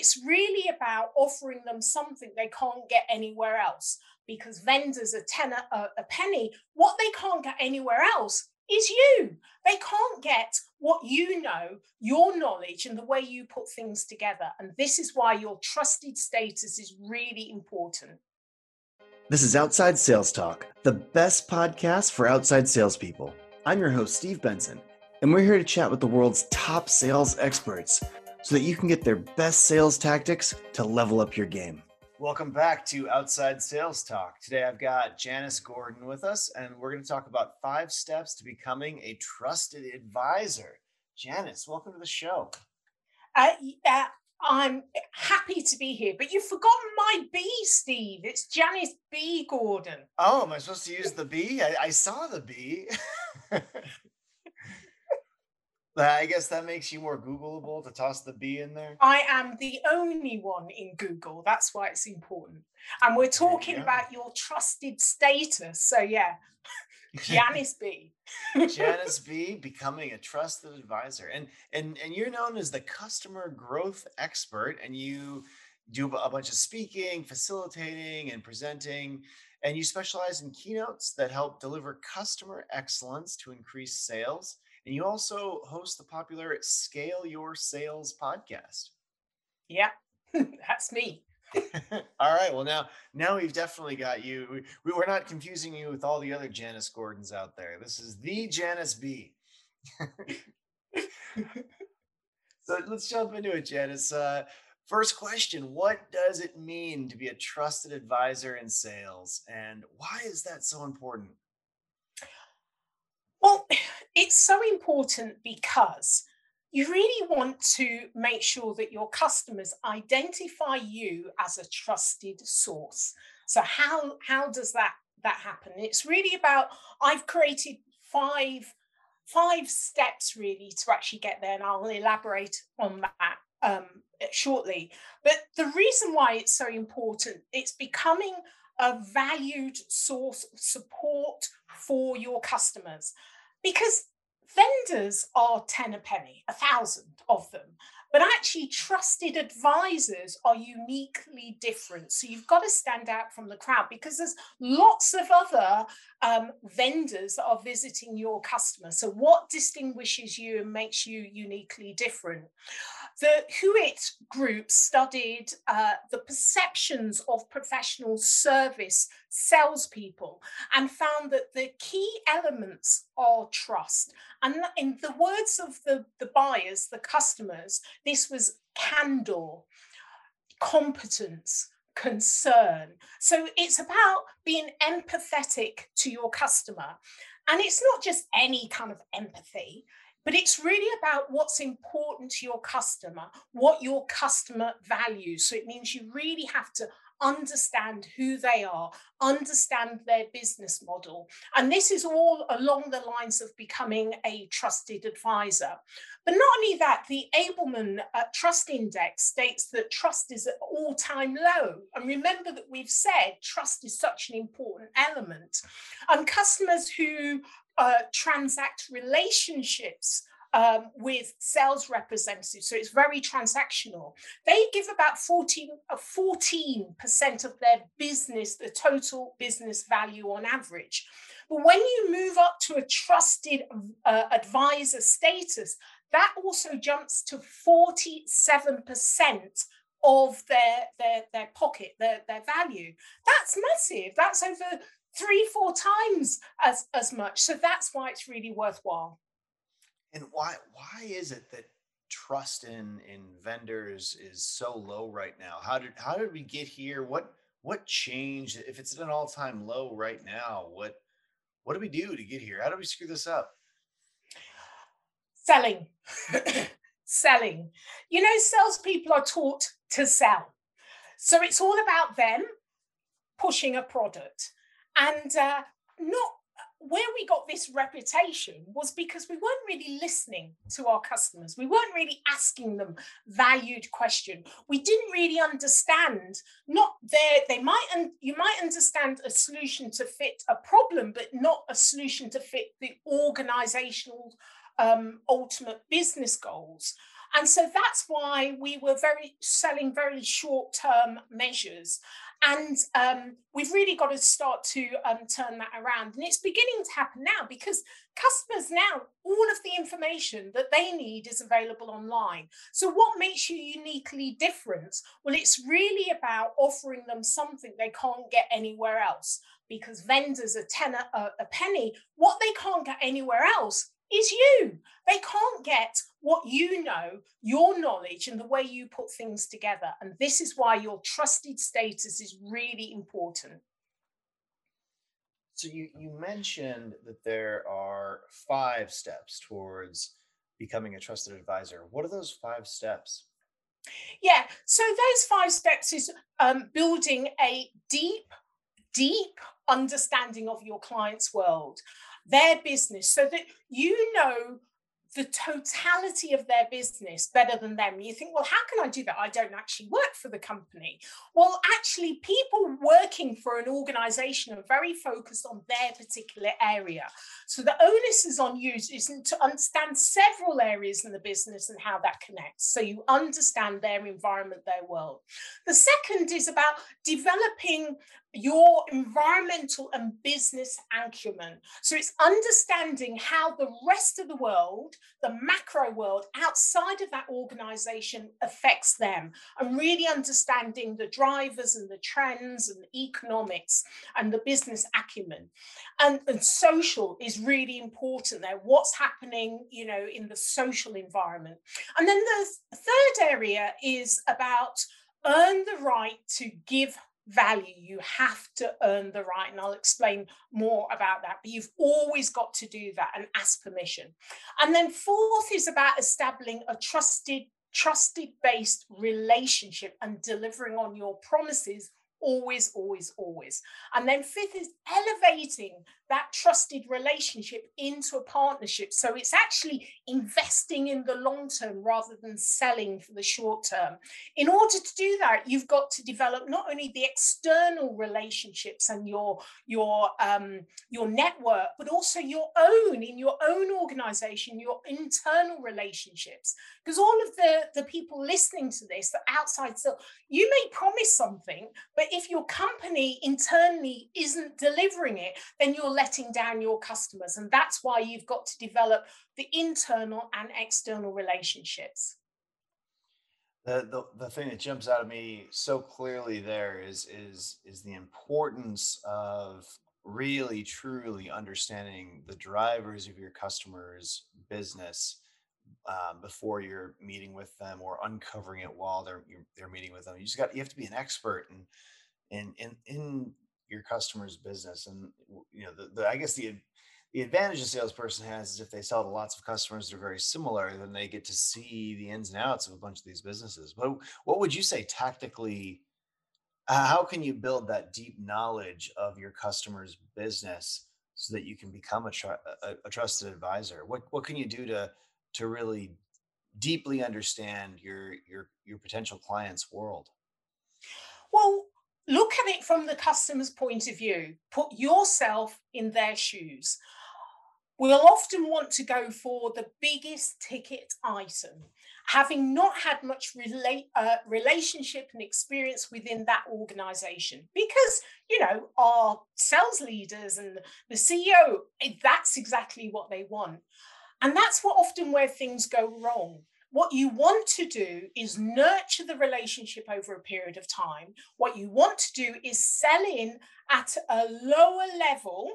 it's really about offering them something they can't get anywhere else because vendors are ten a, a penny. What they can't get anywhere else is you. They can't get what you know, your knowledge, and the way you put things together. And this is why your trusted status is really important. This is Outside Sales Talk, the best podcast for outside salespeople. I'm your host, Steve Benson, and we're here to chat with the world's top sales experts so that you can get their best sales tactics to level up your game. Welcome back to Outside Sales Talk. Today I've got Janice Gordon with us, and we're going to talk about five steps to becoming a trusted advisor. Janice, welcome to the show. Uh, uh, I'm happy to be here, but you've forgotten my B, Steve. It's Janice B. Gordon. Oh, am I supposed to use the B? I, I saw the B. I guess that makes you more Googleable to toss the B in there. I am the only one in Google. That's why it's important. And we're talking about your trusted status. So, yeah, Janice B. Janice B becoming a trusted advisor. And and and you're known as the customer growth expert and you do a bunch of speaking, facilitating and presenting and you specialize in keynotes that help deliver customer excellence to increase sales. And you also host the popular Scale Your Sales podcast. Yeah, that's me. all right. Well, now now we've definitely got you. We, we were not confusing you with all the other Janice Gordons out there. This is the Janice B. so let's jump into it, Janice. Uh, first question: What does it mean to be a trusted advisor in sales, and why is that so important? Well, it's so important because you really want to make sure that your customers identify you as a trusted source. So how how does that that happen? It's really about i've created five five steps really to actually get there and i'll elaborate on that um, shortly. But the reason why it's so important it's becoming a valued source of support for your customers because vendors are 10 a penny, a thousand of them. But actually, trusted advisors are uniquely different. So you've got to stand out from the crowd because there's lots of other um, vendors that are visiting your customer. So, what distinguishes you and makes you uniquely different? The Hewitt group studied uh, the perceptions of professional service salespeople and found that the key elements are trust. And in the words of the, the buyers, the customers, this was candor, competence, concern. So it's about being empathetic to your customer. And it's not just any kind of empathy, but it's really about what's important to your customer, what your customer values. So it means you really have to understand who they are, understand their business model. And this is all along the lines of becoming a trusted advisor. But not only that, the Edelman uh, Trust Index states that trust is at all time low. And remember that we've said trust is such an important element. And customers who uh, transact relationships um, with sales representatives. So it's very transactional. They give about 14, uh, 14% of their business, the total business value on average. But when you move up to a trusted uh, advisor status, that also jumps to 47% of their, their, their pocket, their, their value. That's massive. That's over three, four times as, as much. So that's why it's really worthwhile. And why why is it that trust in in vendors is so low right now? How did how did we get here? What what changed? If it's at an all-time low right now, what what do we do to get here? How do we screw this up? Selling. Selling. You know, salespeople are taught to sell. So it's all about them pushing a product. And uh, not where we got this reputation was because we weren't really listening to our customers. We weren't really asking them valued question. We didn't really understand not their they might and you might understand a solution to fit a problem, but not a solution to fit the organizational um, ultimate business goals. And so that's why we were very selling very short term measures. And um, we've really got to start to um, turn that around. And it's beginning to happen now because customers now, all of the information that they need is available online. So, what makes you uniquely different? Well, it's really about offering them something they can't get anywhere else because vendors are ten a, a penny. What they can't get anywhere else is you. They can't get what you know, your knowledge, and the way you put things together. And this is why your trusted status is really important. So you, you mentioned that there are five steps towards becoming a trusted advisor. What are those five steps? Yeah, so those five steps is um, building a deep, deep understanding of your client's world their business so that you know the totality of their business better than them. You think, well, how can I do that? I don't actually work for the company. Well, actually, people working for an organization are very focused on their particular area. So the onus is on you is to understand several areas in the business and how that connects. So you understand their environment, their world. The second is about developing your environmental and business acumen. So it's understanding how the rest of the world, the macro world outside of that organization affects them and really understanding the drivers and the trends and the economics and the business acumen. And, and social is really important there. What's happening, you know, in the social environment. And then the third area is about earn the right to give value. You have to earn the right. And I'll explain more about that. But you've always got to do that and ask permission. And then fourth is about establishing a trusted, trusted based relationship and delivering on your promises always, always, always. And then fifth is elevating that trusted relationship into a partnership. So it's actually investing in the long term rather than selling for the short term. In order to do that, you've got to develop not only the external relationships and your your um, your network, but also your own in your own organization, your internal relationships. Because all of the the people listening to this, the outside so you may promise something, but if your company internally isn't delivering it, then you're letting down your customers. And that's why you've got to develop the internal and external relationships. The, the, the thing that jumps out of me so clearly there is is is the importance of really truly understanding the drivers of your customers business um, before you're meeting with them or uncovering it while they're they're meeting with them you just got you have to be an expert in in in, in your customer's business. And you know, the, the I guess the the advantage a salesperson has is if they sell to lots of customers that are very similar, then they get to see the ins and outs of a bunch of these businesses. But what would you say tactically? How can you build that deep knowledge of your customer's business so that you can become a, tr- a, a trusted advisor? What what can you do to to really deeply understand your your your potential client's world? Well, look at it from the customer's point of view, put yourself in their shoes. We'll often want to go for the biggest ticket item, having not had much uh, relationship and experience within that organization. Because, you know, our sales leaders and the CEO, eh, that's exactly what they want. And that's what often where things go wrong. What you want to do is nurture the relationship over a period of time. What you want to do is sell in at a lower level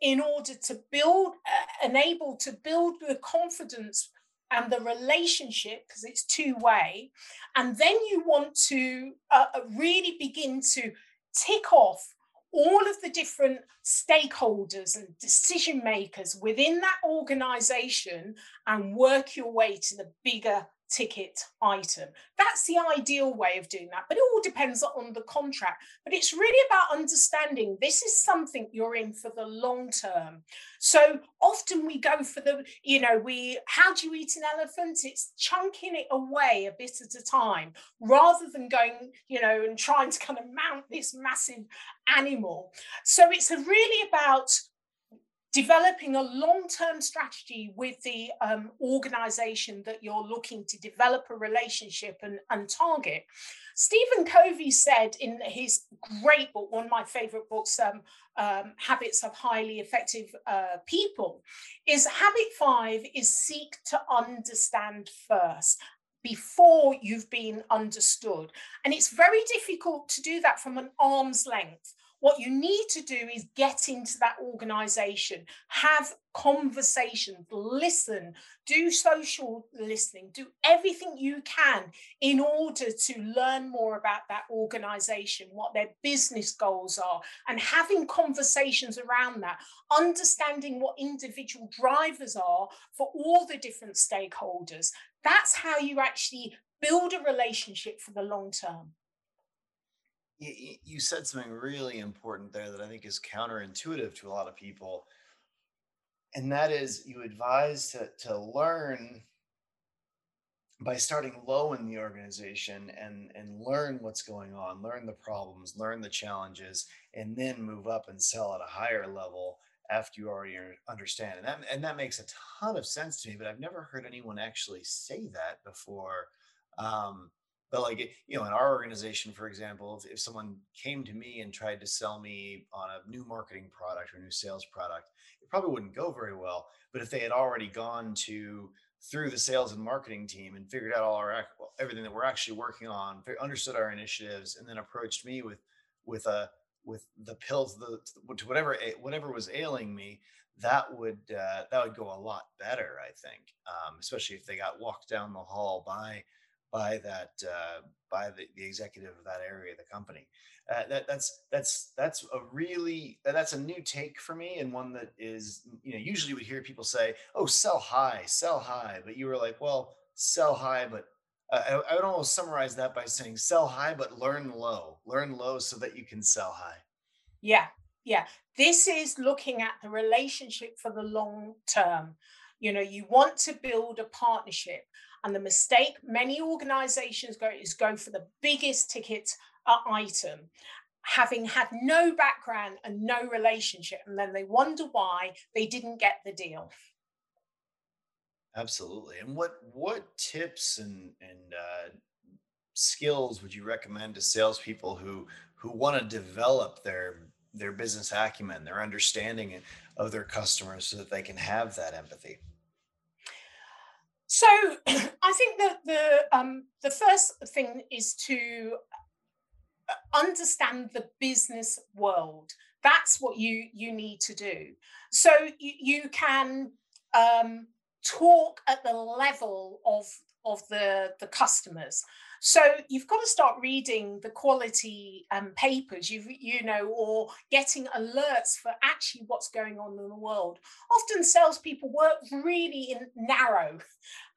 in order to build, uh, enable to build the confidence and the relationship because it's two way. And then you want to uh, uh, really begin to tick off all of the different stakeholders and decision makers within that organization and work your way to the bigger ticket item. That's the ideal way of doing that, but it all depends on the contract. But it's really about understanding this is something you're in for the long term. So often we go for the, you know, we, how do you eat an elephant? It's chunking it away a bit at a time rather than going, you know, and trying to kind of mount this massive animal. So it's really about developing a long-term strategy with the um, organization that you're looking to develop a relationship and, and target. Stephen Covey said in his great book, one of my favorite books, um, um, Habits of Highly Effective uh, People, is habit five is seek to understand first before you've been understood. And it's very difficult to do that from an arm's length what you need to do is get into that organization, have conversations, listen, do social listening, do everything you can in order to learn more about that organization, what their business goals are, and having conversations around that, understanding what individual drivers are for all the different stakeholders. That's how you actually build a relationship for the long term you, said something really important there that I think is counterintuitive to a lot of people. And that is you advise to, to learn by starting low in the organization and, and learn what's going on, learn the problems, learn the challenges, and then move up and sell at a higher level after you already understand. And that, and that makes a ton of sense to me, but I've never heard anyone actually say that before. Um, but like you know in our organization for example if, if someone came to me and tried to sell me on a new marketing product or new sales product it probably wouldn't go very well. But if they had already gone to through the sales and marketing team and figured out all our everything that we're actually working on understood our initiatives and then approached me with with a with the pills the to whatever whatever was ailing me that would uh, that would go a lot better i think um, especially if they got walked down the hall by by that uh, by the, the executive of that area of the company. Uh, that that's that's that's a really that's a new take for me and one that is you know usually we hear people say oh sell high sell high but you were like well sell high but uh, I, I would almost summarize that by saying sell high but learn low. Learn low so that you can sell high. Yeah yeah. This is looking at the relationship for the long term you know you want to build a partnership and the mistake many organizations go is go for the biggest ticket item, having had no background and no relationship. And then they wonder why they didn't get the deal. Absolutely. And what what tips and and uh, skills would you recommend to salespeople who who want to develop their their business acumen, their understanding of their customers, so that they can have that empathy? So I think that the um, the first thing is to uh, understand the business world. That's what you you need to do. So you, you can um, talk at the level of of the the customers. So you've got to start reading the quality um, papers, you you know, or getting alerts for actually what's going on in the world. Often salespeople work really in narrow,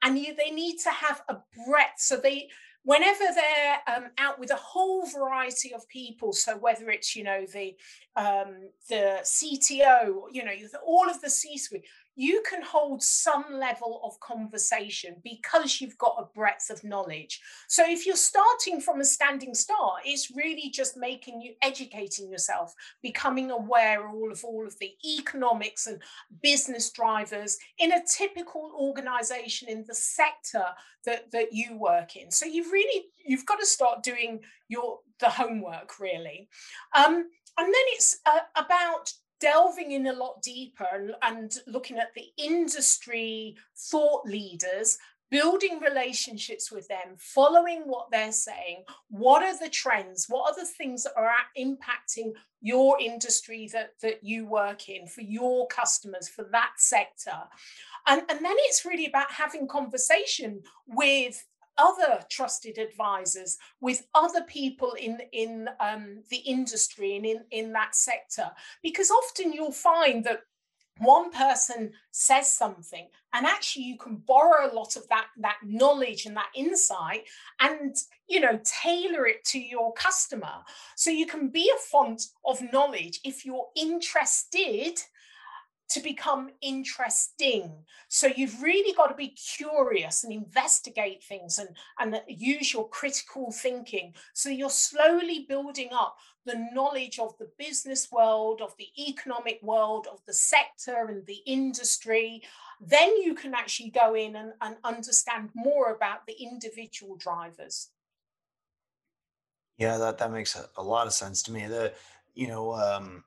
and you, they need to have a breadth. So they whenever they're um, out with a whole variety of people so whether it's you know the um, the cto you know all of the c suite you can hold some level of conversation because you've got a breadth of knowledge. So if you're starting from a standing start, it's really just making you educating yourself, becoming aware of all of all of the economics and business drivers in a typical organization in the sector that, that you work in. So you've really you've got to start doing your the homework really. Um, and then it's uh, about delving in a lot deeper and, and looking at the industry thought leaders building relationships with them, following what they're saying. What are the trends? What are the things that are impacting your industry that, that you work in, for your customers, for that sector? And, and then it's really about having conversation with other trusted advisors, with other people in, in um, the industry and in, in that sector. Because often you'll find that one person says something and actually you can borrow a lot of that that knowledge and that insight and you know tailor it to your customer so you can be a font of knowledge if you're interested to become interesting. So you've really got to be curious and investigate things and, and use your critical thinking. So you're slowly building up the knowledge of the business world, of the economic world, of the sector and the industry. Then you can actually go in and, and understand more about the individual drivers. Yeah, that, that makes a, a lot of sense to me. The, you know, um,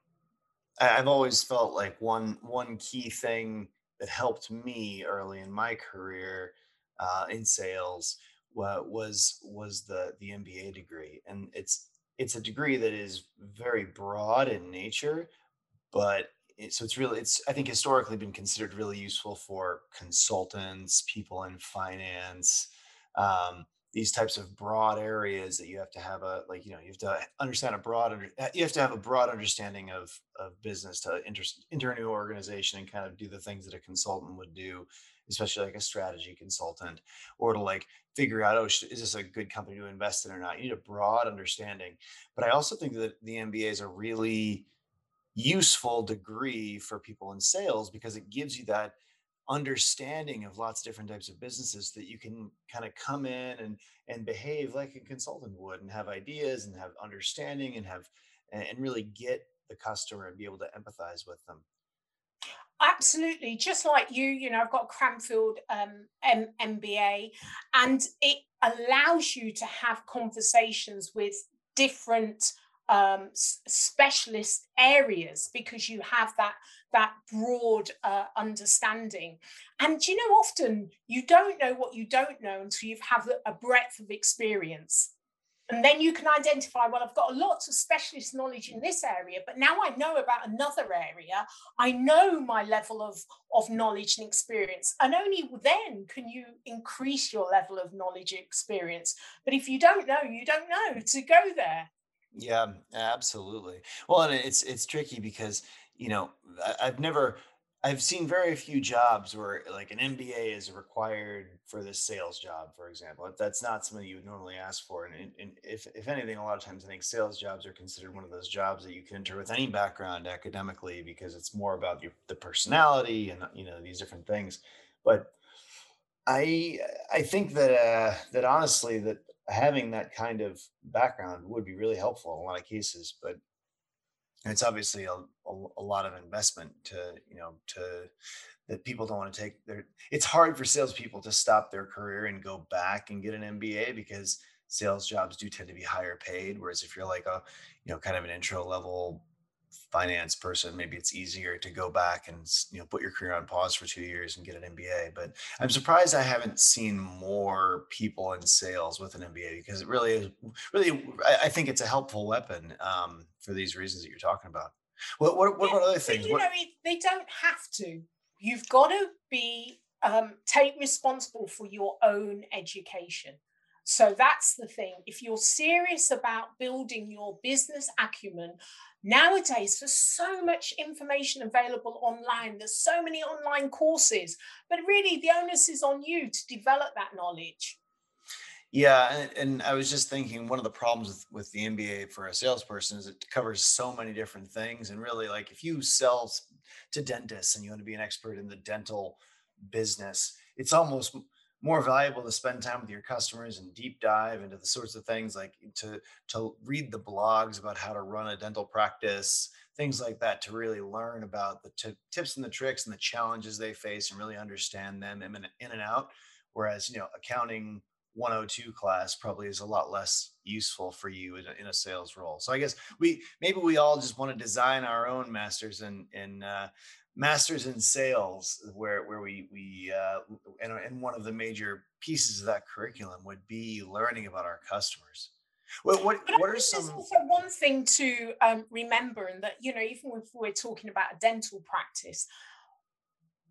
I've always felt like one one key thing that helped me early in my career uh, in sales was was the the MBA degree, and it's it's a degree that is very broad in nature, but it, so it's really it's I think historically been considered really useful for consultants, people in finance. Um, these types of broad areas that you have to have a like you know you have to understand a broad uh, you have to have a broad understanding of of business to enter, enter a new organization and kind of do the things that a consultant would do especially like a strategy consultant or to like figure out oh is this a good company to invest in or not? You need a broad understanding. But i also think that the mba is a really useful degree for people in sales because it gives you that understanding of lots of different types of businesses that you can kind of come in and and behave like a consultant would and have ideas and have understanding and have and really get the customer and be able to empathize with them. Absolutely just like you you know i've got cranfield um, M- mba and it allows you to have conversations with different um, specialist areas because you have that that broad uh, understanding. And you know often you don't know what you don't know until you've have a breadth of experience. And then you can identify well i've got a lot of specialist knowledge in this area but now i know about another area. I know my level of of knowledge and experience. And only then can you increase your level of knowledge and experience. But if you don't know you don't know to go there yeah, absolutely. Well, and it's it's tricky because you know I've never I've seen very few jobs where like an MBA is required for this sales job, for example. That's not something you would normally ask for. And, and if, if anything, a lot of times I think sales jobs are considered one of those jobs that you can enter with any background academically because it's more about your, the personality and you know these different things. But I I think that uh, that honestly that having that kind of background would be really helpful in a lot of cases but it's obviously a, a, a, lot of investment to you know to that people don't want to take their it's hard for salespeople to stop their career and go back and get an mba because sales jobs do tend to be higher paid whereas if you're like a you know kind of an intro level finance person, maybe it's easier to go back and you know put your career on pause for two years and get an MBA. But I'm surprised I haven't seen more people in sales with an MBA because it really is really I think it's a helpful weapon um, for these reasons that you're talking about. What what, what about other things? You what, know, they don't have to. You've got to be um, take responsible for your own education. So that's the thing. If you're serious about building your business acumen, nowadays there's so much information available online. There's so many online courses, but really the onus is on you to develop that knowledge. Yeah, and, and, I was just thinking one of the problems with, with the MBA for a salesperson is it covers so many different things. And really, like if you sell to dentists and you want to be an expert in the dental business, it's almost more valuable to spend time with your customers and deep dive into the sorts of things like to to read the blogs about how to run a dental practice things like that to really learn about the t- tips and the tricks and the challenges they face and really understand them in, in and out whereas you know accounting 102 class probably is a lot less useful for you in a, in a, sales role. So I guess we maybe we all just want to design our own masters in in uh, masters in sales where where we we uh, and, and one of the major pieces of that curriculum would be learning about our customers. What what, what are some also one thing to um, remember and that you know even if we're talking about a dental practice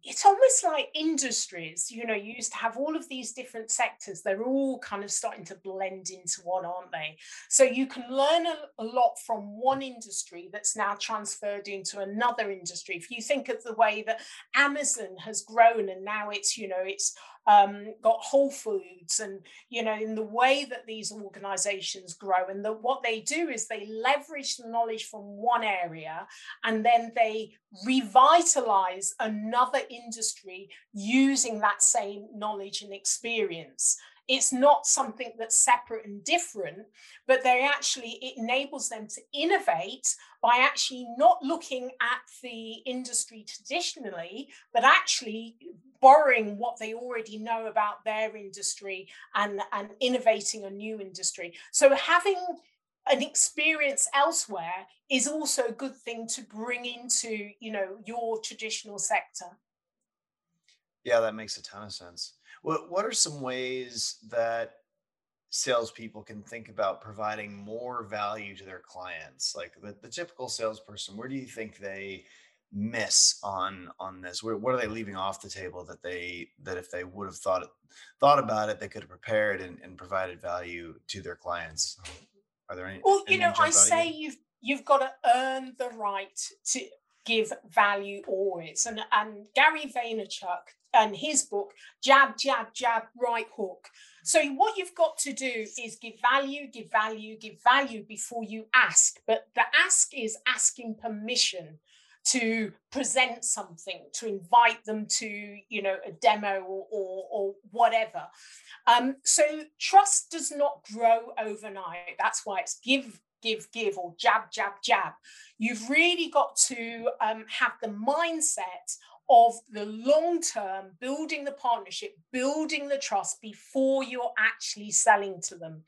it's almost like industries you know you used to have all of these different sectors they're all kind of starting to blend into one aren't they? So you can learn a, a, lot from one industry that's now transferred into another industry. If you think of the way that amazon has grown and now it's you know it's um, got Whole Foods, and you know, in the way that these organizations grow, and that what they do is they leverage the knowledge from one area and then they revitalize another industry using that same knowledge and experience. It's not something that's separate and different but they actually it enables them to innovate by actually not looking at the industry traditionally but actually borrowing what they already know about their industry and and innovating a new industry. So having an experience elsewhere is also a good thing to bring into you know your traditional sector. Yeah that makes a ton of sense. What what are some ways that salespeople can think about providing more value to their clients? Like the, the typical salesperson, where do you think they miss on on this? Where, what are they leaving off the table that they that if they would have thought thought about it, they could have prepared and, and provided value to their clients? Um, are there any? Well, you know, I say you? you've you've got to earn the right to give value always. And and Gary Vaynerchuk and his book, Jab, Jab, Jab, Right Hook. So, what you've got to do is give value, give value, give value before you ask. But the ask is asking permission to present something, to invite them to, you know, a demo or, or, or whatever. Um, so, trust does not grow overnight. That's why it's give, give, give, or jab, jab, jab. You've really got to um, have the mindset of the long term, building the partnership, building the trust before you're actually selling to them.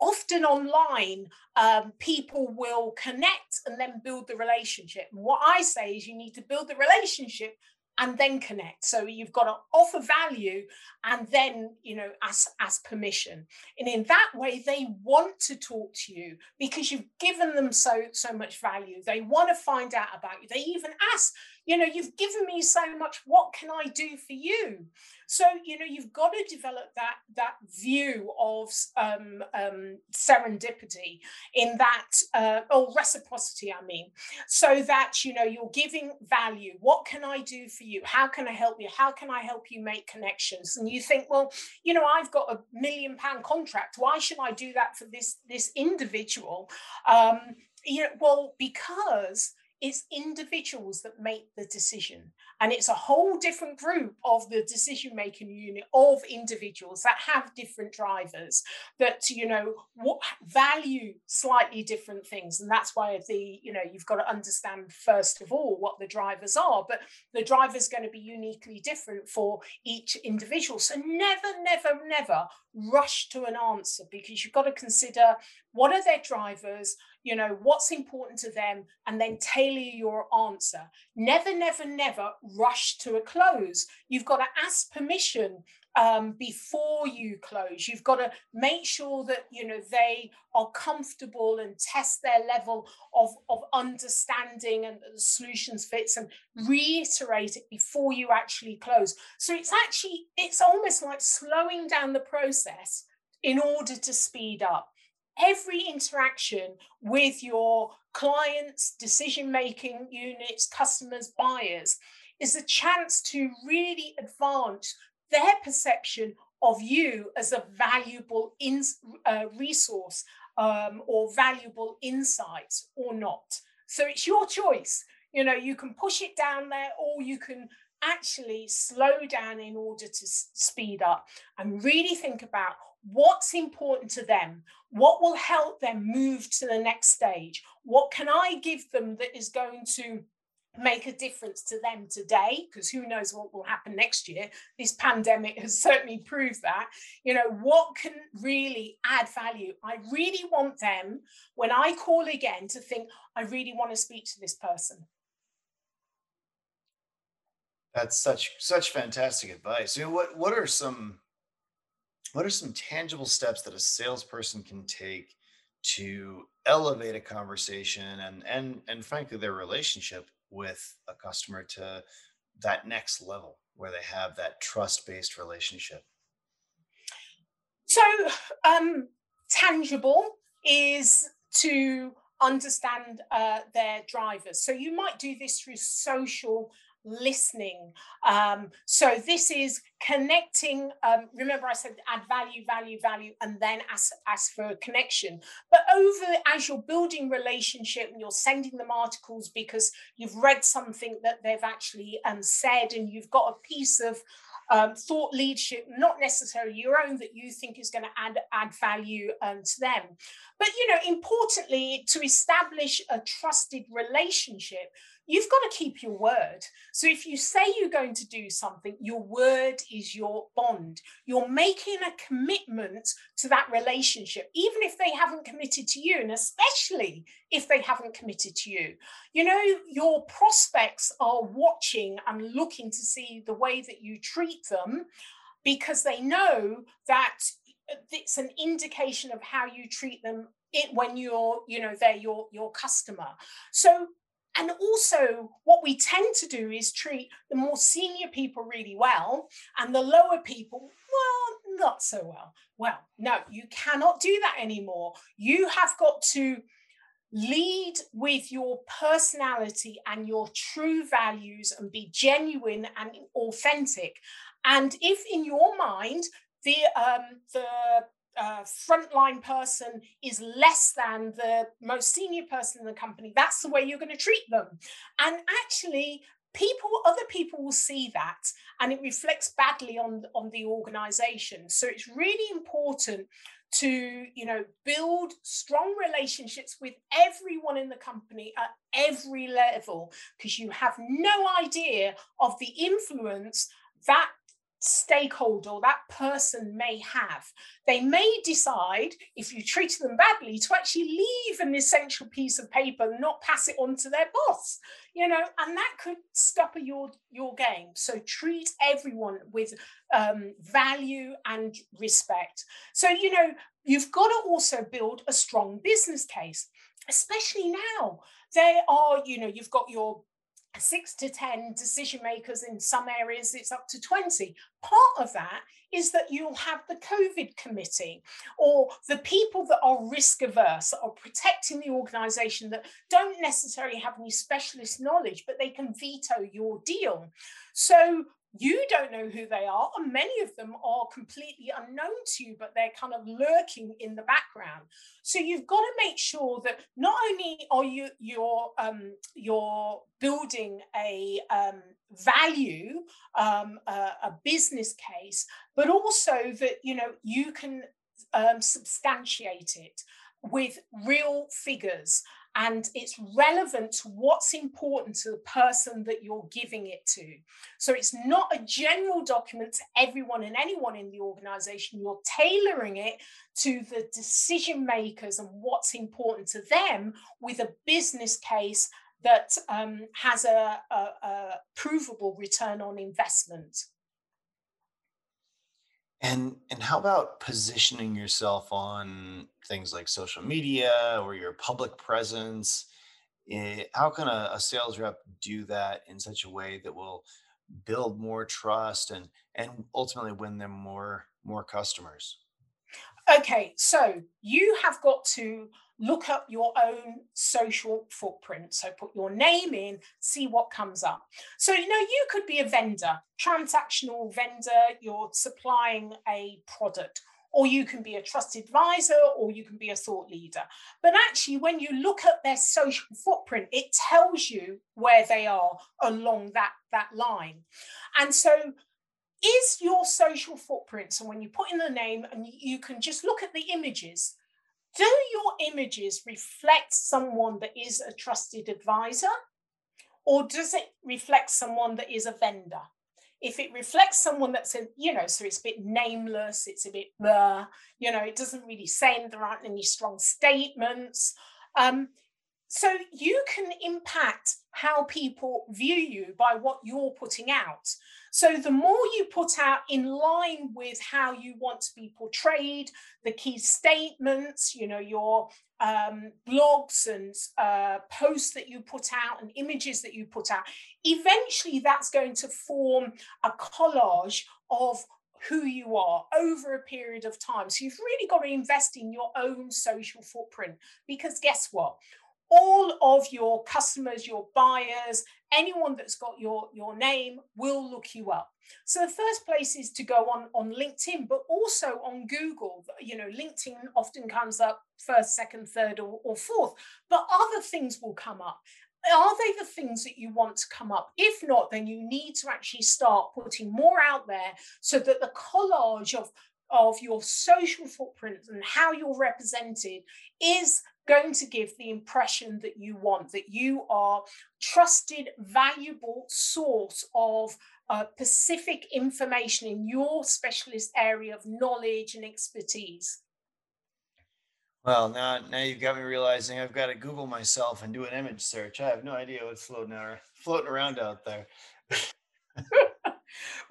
Often online, um, people will connect and then build the relationship. And what I say is you need to build the relationship and then connect so you've got to offer value and then you know ask ask permission and in that way they want to talk to you because you've given them so so much value they want to find out about you they even ask you know you've given me so much what can i do for you? So you know you've got to develop that that view of um, um, serendipity in that uh, or reciprocity i mean. So that you know you're giving value. What can i do for you? How can i help you? How can i help you make connections? And you think well you know i've got a million pound contract. Why should i do that for this this individual? Um, you know well because it's individuals that make the decision. And it's a whole different group of the decision making unit of individuals that have different drivers that you know what value slightly different things. And that's why the you know you've got to understand first of all what the drivers are. But the driver is going to be uniquely different for each individual. So never never never rush to an answer because you've got to consider what are their drivers you know what's important to them and then tailor your answer. Never never never rush to a close. You've got to ask permission um, before you close. You've got to make sure that you know they are comfortable and test their level of, of understanding and the solutions fits and reiterate it before you actually close. So it's actually it's almost like slowing down the process in order to speed up every interaction with your clients, decision making units, customers, buyers is a chance to really advance their perception of you as a valuable in, uh, resource um, or valuable insights or not. So it's your choice. You know, you can push it down there or you can actually slow down in order to speed up and really think about what's important to them? What will help them move to the next stage? What can i give them that is going to make a difference to them today? Because who knows what will happen next year? This pandemic has certainly proved that. You know what can really add value? I really want them when i call again to think i really want to speak to this person. That's such such fantastic advice. You know, what what are some what are some tangible steps that a salesperson can take to elevate a conversation and and and frankly their relationship with a customer to that next level where they have that trust-based relationship? So um tangible is to understand uh, their drivers. So you might do this through social listening. Um, so this is connecting. Um, remember, I said add value, value, value, and then ask, ask for connection. But over as you're building relationship and you're sending them articles because you've read something that they've actually um, said and you've got a piece of um, thought leadership, not necessarily your own, that you think is going to add add value um, to them. But you know, importantly, to establish a trusted relationship, you've got to keep your word. So if you say you're going to do something, your word is your bond. You're making a commitment to that relationship, even if they haven't committed to you, and especially if they haven't committed to you. You know, your prospects are watching and looking to see the way that you treat them because they know that it's an indication of how you treat them it, when you're you know they're your your customer so and also, what we tend to do is treat the more senior people really well and the lower people, well, not so well. Well, no, you cannot do that anymore. You have got to lead with your personality and your true values and be genuine and authentic. And if in your mind, the um, the uh, frontline person is less than the most senior person in the company, that's the way you're going to treat them. And actually, people other people will see that and it reflects badly on on the organization so it's really important to you know build strong relationships with everyone in the company at every level because you have no idea of the influence that stakeholder or that person may have. They may decide, if you treated them badly, to actually leave an essential piece of paper not pass it on to their boss, you know, and that could scupper your, your game. So treat everyone with um, value and respect. So, you know, you've got to also build a strong business case, especially now. There are, you know, you've got your six to 10 decision makers in some areas it's up to 20 part of that is that you'll have the covid committee or the people that are risk averse are protecting the organization that don't necessarily have any specialist knowledge but they can veto your deal. So you don't know who they are, and many of them are completely unknown to you, but they're kind of lurking in the background. So you've got to make sure that not only are you you're um, you're building a um, value, um, a, a, business case, but also that you know you can um, substantiate it with real figures and it's relevant to what's important to the person that you're giving it to. So it's not a general document to everyone and anyone in the organization. You're tailoring it to the decision makers and what's important to them with a business case that um, has a, a, a provable return on investment. And and how about positioning yourself on things like social media or your public presence? Eh, how can a, a sales rep do that in such a way that will build more trust and and ultimately win them more more customers? Okay, so you have got to look up your own social footprint. So put your name in, see what comes up. So, you know, you could be a vendor, transactional vendor, you're supplying a product, or you can be a trusted advisor, or you can be a thought leader. But actually, when you look at their social footprint, it tells you where they are along that, that line. And so is your social footprint. So when you put in the name and you can just look at the images do your images reflect someone that is a trusted advisor? Or does it reflect someone that is a vendor? If it reflects someone that's a you know so it's a bit nameless it's a bit uh, you know it doesn't really say there aren't any strong statements um, so you can impact how people view you by what you're putting out so the more you put out in line with how you want to be portrayed, the key statements, you know, your um, blogs and uh, posts that you put out and images that you put out, eventually that's going to form a collage of who you are over a period of time. So you've really got to invest in your own social footprint because guess what? All of your customers, your buyers, anyone that's got your, your name will look you up. So the first place is to go on, on LinkedIn, but also on Google. You know, LinkedIn often comes up first, second, third, or, or fourth, but other things will come up are they the things that you want to come up? If not, then you need to actually start putting more out there so that the collage of, of your social footprint and how you're represented is going to give the impression that you want, that you are trusted, valuable source of uh, specific information in your specialist area of knowledge and expertise. Well, now now you've got me realizing I've got to Google myself and do an image search. I have no idea what's floating around, floating around out there.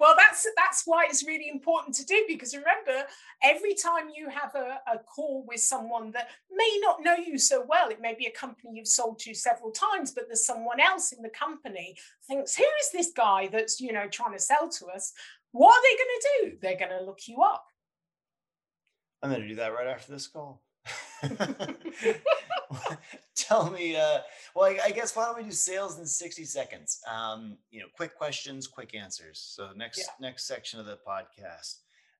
well that's that's why it's really important to do because remember every time you have a, a call with someone that may not know you so well it may be a company you've sold to several times but there's someone else in the company thinks who is this guy that's you know trying to sell to us? What are they going to do? They're going to look you up. I'm going to do that right after this call Tell me, uh, well, I, I, guess why don't we do sales in 60 seconds? Um, you know, quick questions, quick answers. So next, yeah. next section of the podcast.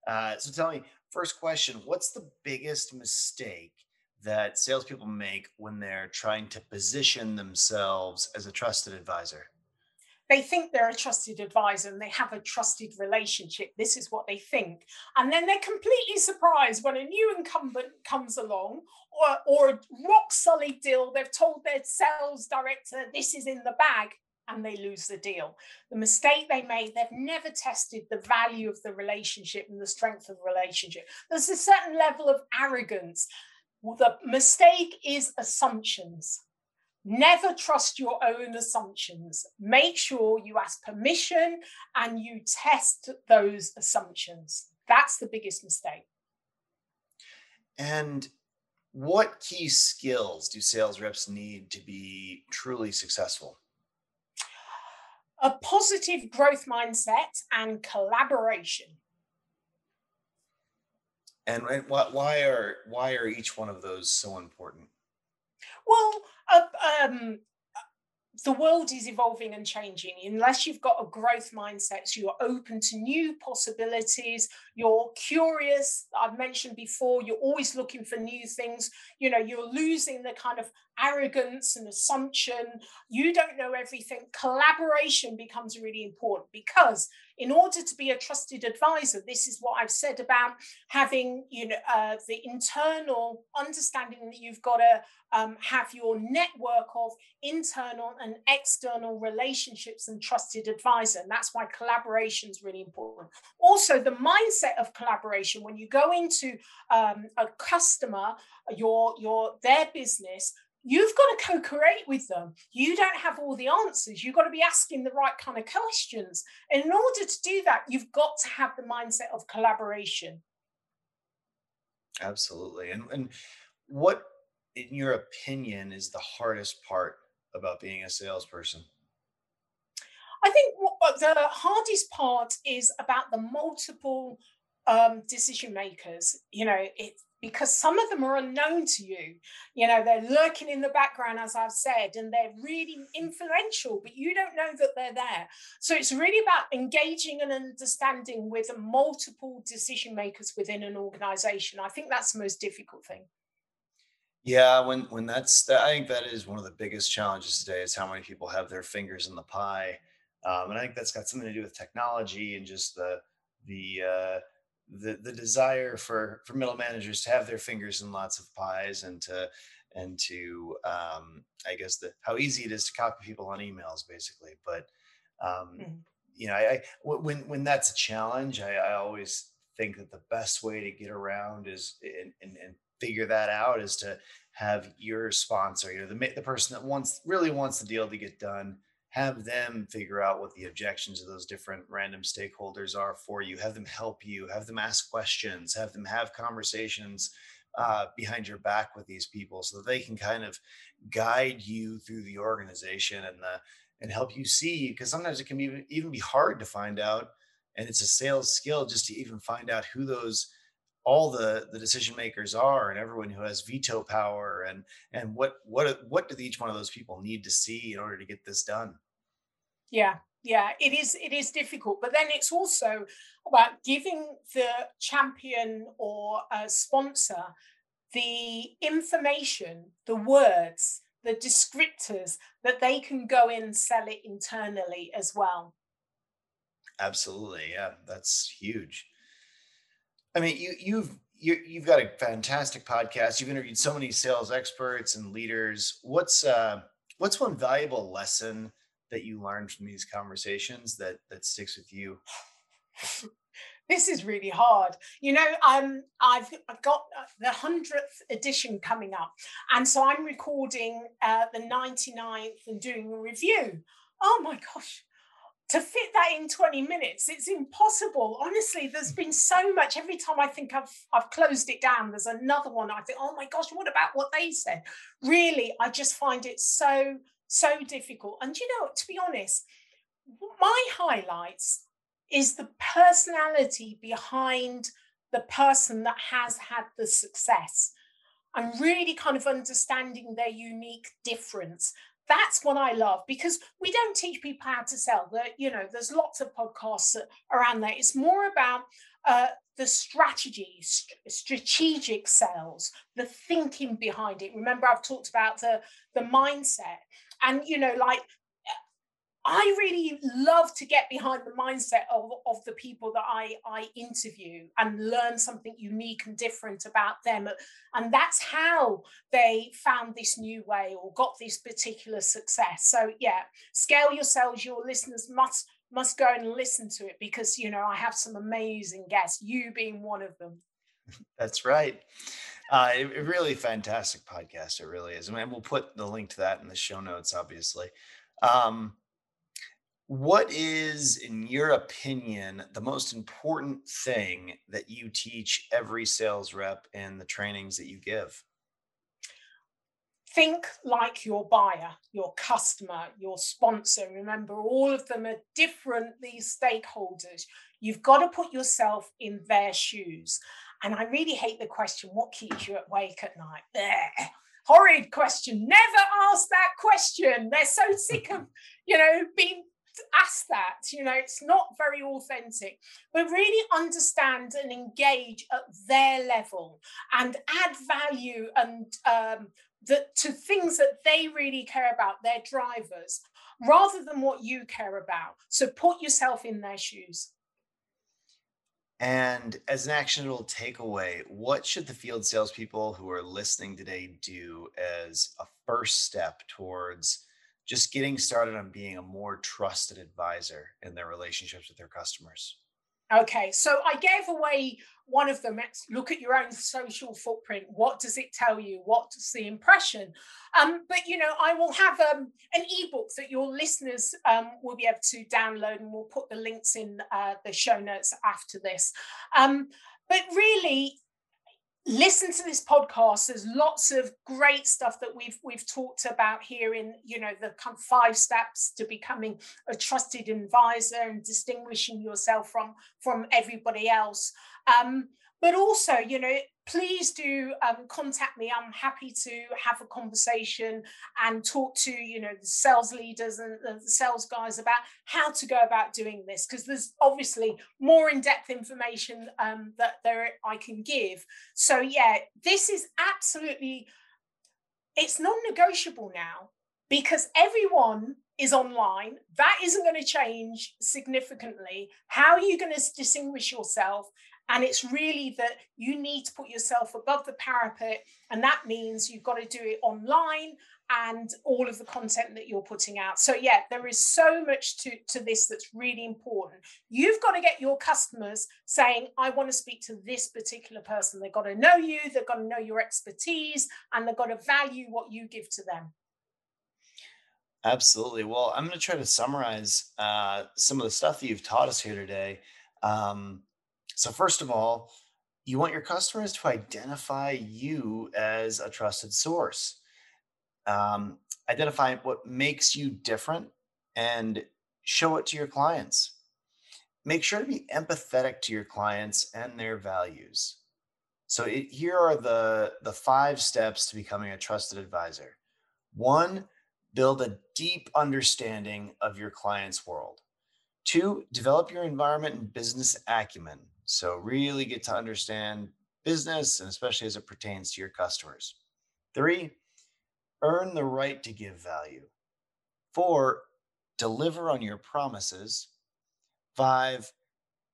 Uh, so tell me, first question, what's the biggest mistake that salespeople make when they're trying to position themselves as a trusted advisor? They think they're a trusted advisor and they have a trusted relationship. This is what they think. And then they're completely surprised when a new incumbent comes along or, or a rock solid deal. They've told their sales director, this is in the bag, and they lose the deal. The mistake they made, they've never tested the value of the relationship and the strength of the relationship. There's a certain level of arrogance. The mistake is assumptions. Never trust your own assumptions. Make sure you ask permission and you test those assumptions. That's the biggest mistake. And what key skills do sales reps need to be truly successful? A positive growth mindset and collaboration. And why are why are each one of those so important? Well, um, the world is evolving and changing. Unless you've got a growth mindset, so you're open to new possibilities, you're curious. I've mentioned before, you're always looking for new things. You know, you're losing the kind of arrogance and assumption. You don't know everything. Collaboration becomes really important because in order to be a trusted advisor, this is what I've said about having, you know, uh, the internal understanding that you've got to um, have your network of internal and external relationships and trusted advisor. And that's why collaboration is really important. Also, the mindset of collaboration. When you go into um, a customer, your your their business you've got to co-create with them. You don't have all the answers. You've got to be asking the right kind of questions. And in order to do that you've got to have the mindset of collaboration. Absolutely. And, and what in your opinion is the hardest part about being a salesperson? I think what, the hardest part is about the multiple um, decision makers you know it, because some of them are unknown to you. You know, they're lurking in the background, as I've said, and they're really influential, but you don't know that they're there. So it's really about engaging and understanding with multiple decision makers within an organization. I think that's the most difficult thing. Yeah, when when that's I think that is one of the biggest challenges today is how many people have their fingers in the pie, um, and I think that's got something to do with technology and just the the uh, the the desire for for middle managers to have their fingers in lots of pies and to and to um, I guess the how easy it is to copy people on emails basically. But um, mm-hmm. you know, I, I, when when that's a challenge, I, I, always think that the best way to get around is and, and, and figure that out is to have your sponsor, you know, the the person that wants really wants the deal to get done have them figure out what the objections of those different random stakeholders are for you have them help you have them ask questions have them have conversations uh, behind your back with these people so that they can kind of guide you through the organization and the and help you see because sometimes it can be, even be hard to find out and it's a sales skill just to even find out who those all the the decision makers are and everyone who has veto power and and what what what do each one of those people need to see in order to get this done yeah yeah it is it is difficult but then it's also about giving the champion or sponsor the information the words the descriptors that they can go in and sell it internally as well absolutely yeah that's huge I mean, you you've you, you've got a fantastic podcast. You've interviewed so many sales experts and leaders. What's uh, what's one valuable lesson that you learned from these conversations that that sticks with you? this is really hard. You know, um, I've I've got uh, the hundredth edition coming up, and so I'm recording uh, the 99th and doing a review. Oh my gosh, to fit that in 20 minutes it's impossible honestly there's been so much every time i think i've i've closed it down there's another one i think oh my gosh what about what they said really i just find it so so difficult and you know to be honest my highlights is the personality behind the person that has had the success and really kind of understanding their unique difference that's what I love because we don't teach people how to sell. That you know, there's lots of podcasts around there. It's more about uh, the strategy, st- strategic sales, the thinking behind it. Remember, I've talked about the the mindset, and you know, like I really love to get behind the mindset of, of the people that I, I interview and learn something unique and different about them. And that's how they found this new way or got this particular success. So yeah, Scale Your Sales. Your listeners must must go and listen to it because you know I have some amazing guests, you being one of them. That's right. Uh, it, really fantastic podcast. It really is. I mean, we'll put the link to that in the show notes, obviously. Um, what is, in your opinion, the most important thing that you teach every sales rep in the trainings that you give? Think like your buyer, your customer, your sponsor. Remember, all of them are different, these stakeholders. You've got to put yourself in their shoes. And I really hate the question what keeps you awake at night? There horrid question. Never ask that question. They're so sick of, you know, being asked that you know it's not very authentic but really understand and engage at their level and add value and um, that to things that they really care about their drivers rather than what you care about so put yourself in their shoes and as an actionable takeaway, what should the field salespeople who are listening today do as a first step towards just getting started on being a more trusted advisor in their relationships with their customers? Okay, so I gave away one of them. Look at your own social footprint. What does it tell you? What's the impression? Um, but you know, I will have um, an ebook that your listeners um, will be able to download, and we'll put the links in uh, the show notes after this. Um, but really, listen to this podcast. There's lots of great stuff that we've we've talked about here in you know the five steps to becoming a trusted advisor and distinguishing yourself from from everybody else. Um, but also you know please do um, contact me. I'm happy to have a conversation and talk to you know the sales leaders and the sales guys about how to go about doing this because there's obviously more in-depth information um, that there i can give. So yeah this is absolutely it's non-negotiable now because everyone is online. That isn't going to change significantly. How are you going to distinguish yourself and it's really that you need to put yourself above the parapet. And that means you've got to do it online and all of the content that you're putting out. So, yeah, there is so much to, to this that's really important. You've got to get your customers saying, I want to speak to this particular person. They've got to know you, they've got to know your expertise, and they've got to value what you give to them. Absolutely. Well, I'm going to try to summarize uh, some of the stuff that you've taught us here today. Um, so, first of all, you want your customers to identify you as a trusted source. Um, identify what makes you different and show it to your clients. Make sure to be empathetic to your clients and their values. So it, here are the the five steps to becoming a trusted advisor. One, build a deep understanding of your client's world. Two, develop your environment and business acumen. So really get to understand business and especially as it pertains to your customers. Three, earn the right to give value. Four, deliver on your promises. Five,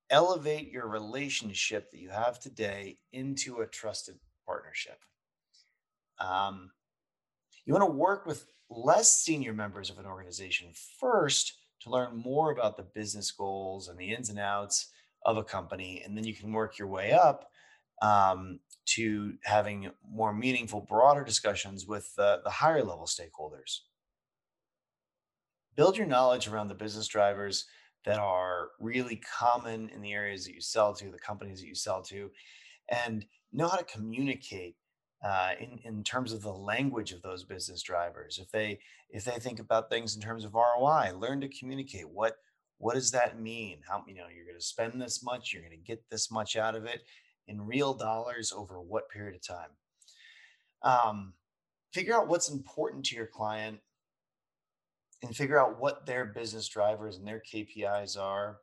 elevate your relationship that you have today into a trusted partnership. Um, you want to work with less senior members of an organization first to learn more about the business goals and the ins and outs of a company. And then you can work your way up um, to having more meaningful, broader discussions with the higher level stakeholders. Build your knowledge around the business drivers that are really common in the areas that you sell to, the companies that you sell to, and know how to communicate uh, in in terms of the language of those business drivers. If they if they think about things in terms of ROI, learn to communicate what what does that mean? How you know you're going to spend this much, you're going to get this much out of it in real dollars over what period of time. Um, figure out what's important to your client and figure out what their business drivers and their KPIs are,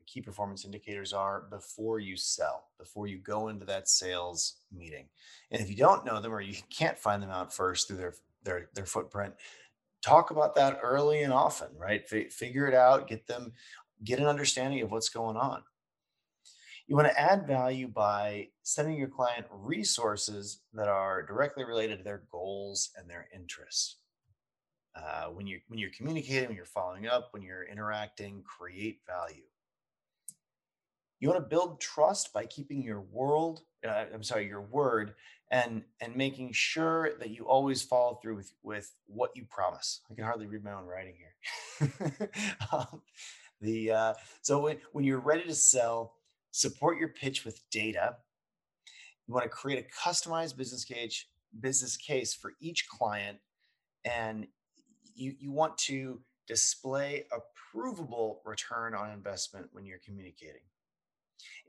the key performance indicators are before you sell, before you go into that sales meeting. And if you don't know them or you can't find them out first through their their their footprint, talk about that early and often, right? F- figure it out, get them get an understanding of what's going on. You want to add value by sending your client resources that are directly related to their goals and their interests. Uh, when you when you're communicating, when you're following up, when you're interacting, create value. You want to build trust by keeping your world, uh, I'm sorry, your word, and and making sure that you always follow through with with what you promise. I can hardly read my own writing here. um, the uh, so when when you're ready to sell, support your pitch with data. You want to create a customized business case business case for each client, and you you want to display a provable return on investment when you're communicating.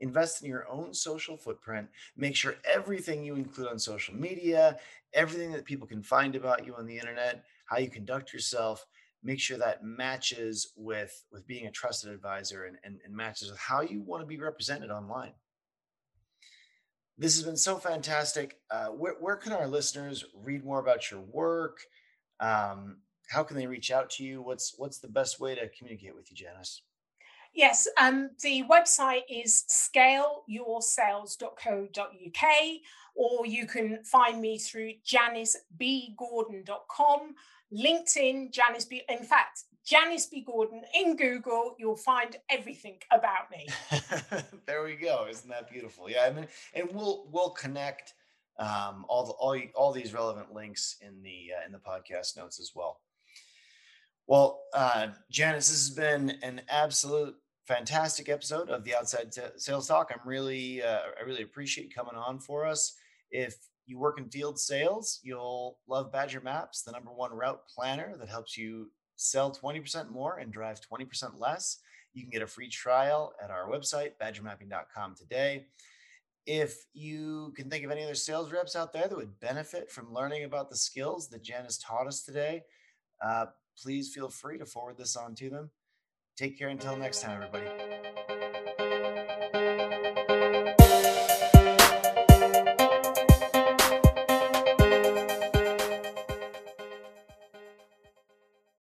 Invest in your own social footprint. Make sure everything you include on social media, everything that people can find about you on the internet, how you conduct yourself, make sure that matches with, with being a trusted advisor and, and, and matches with how you want to be represented online. This has been so fantastic. Uh, where, where can our listeners read more about your work? Um, how can they reach out to you? What's what's the best way to communicate with you, Janice? Yes, um, the website is scaleyoursales.co.uk, or you can find me through janicebgordon.com, LinkedIn, Janice B. In fact, Janice B. Gordon in Google, you'll find everything about me. there we go. Isn't that beautiful? Yeah, I mean, and we'll we'll connect um, all the all all these relevant links in the uh, in the podcast notes as well. Well, uh, Janice, this has been an absolute fantastic episode of the Outside Sales Talk. I'm really, uh, I really appreciate you coming on for us. If you work in field sales, you'll love Badger Maps, the number one route planner that helps you sell 20% more and drive 20% less. You can get a free trial at our website, badgermapping.com today. If you can think of any other sales reps out there that would benefit from learning about the skills that Janice taught us today, uh, please feel free to forward this on to them. Take care until next time, everybody.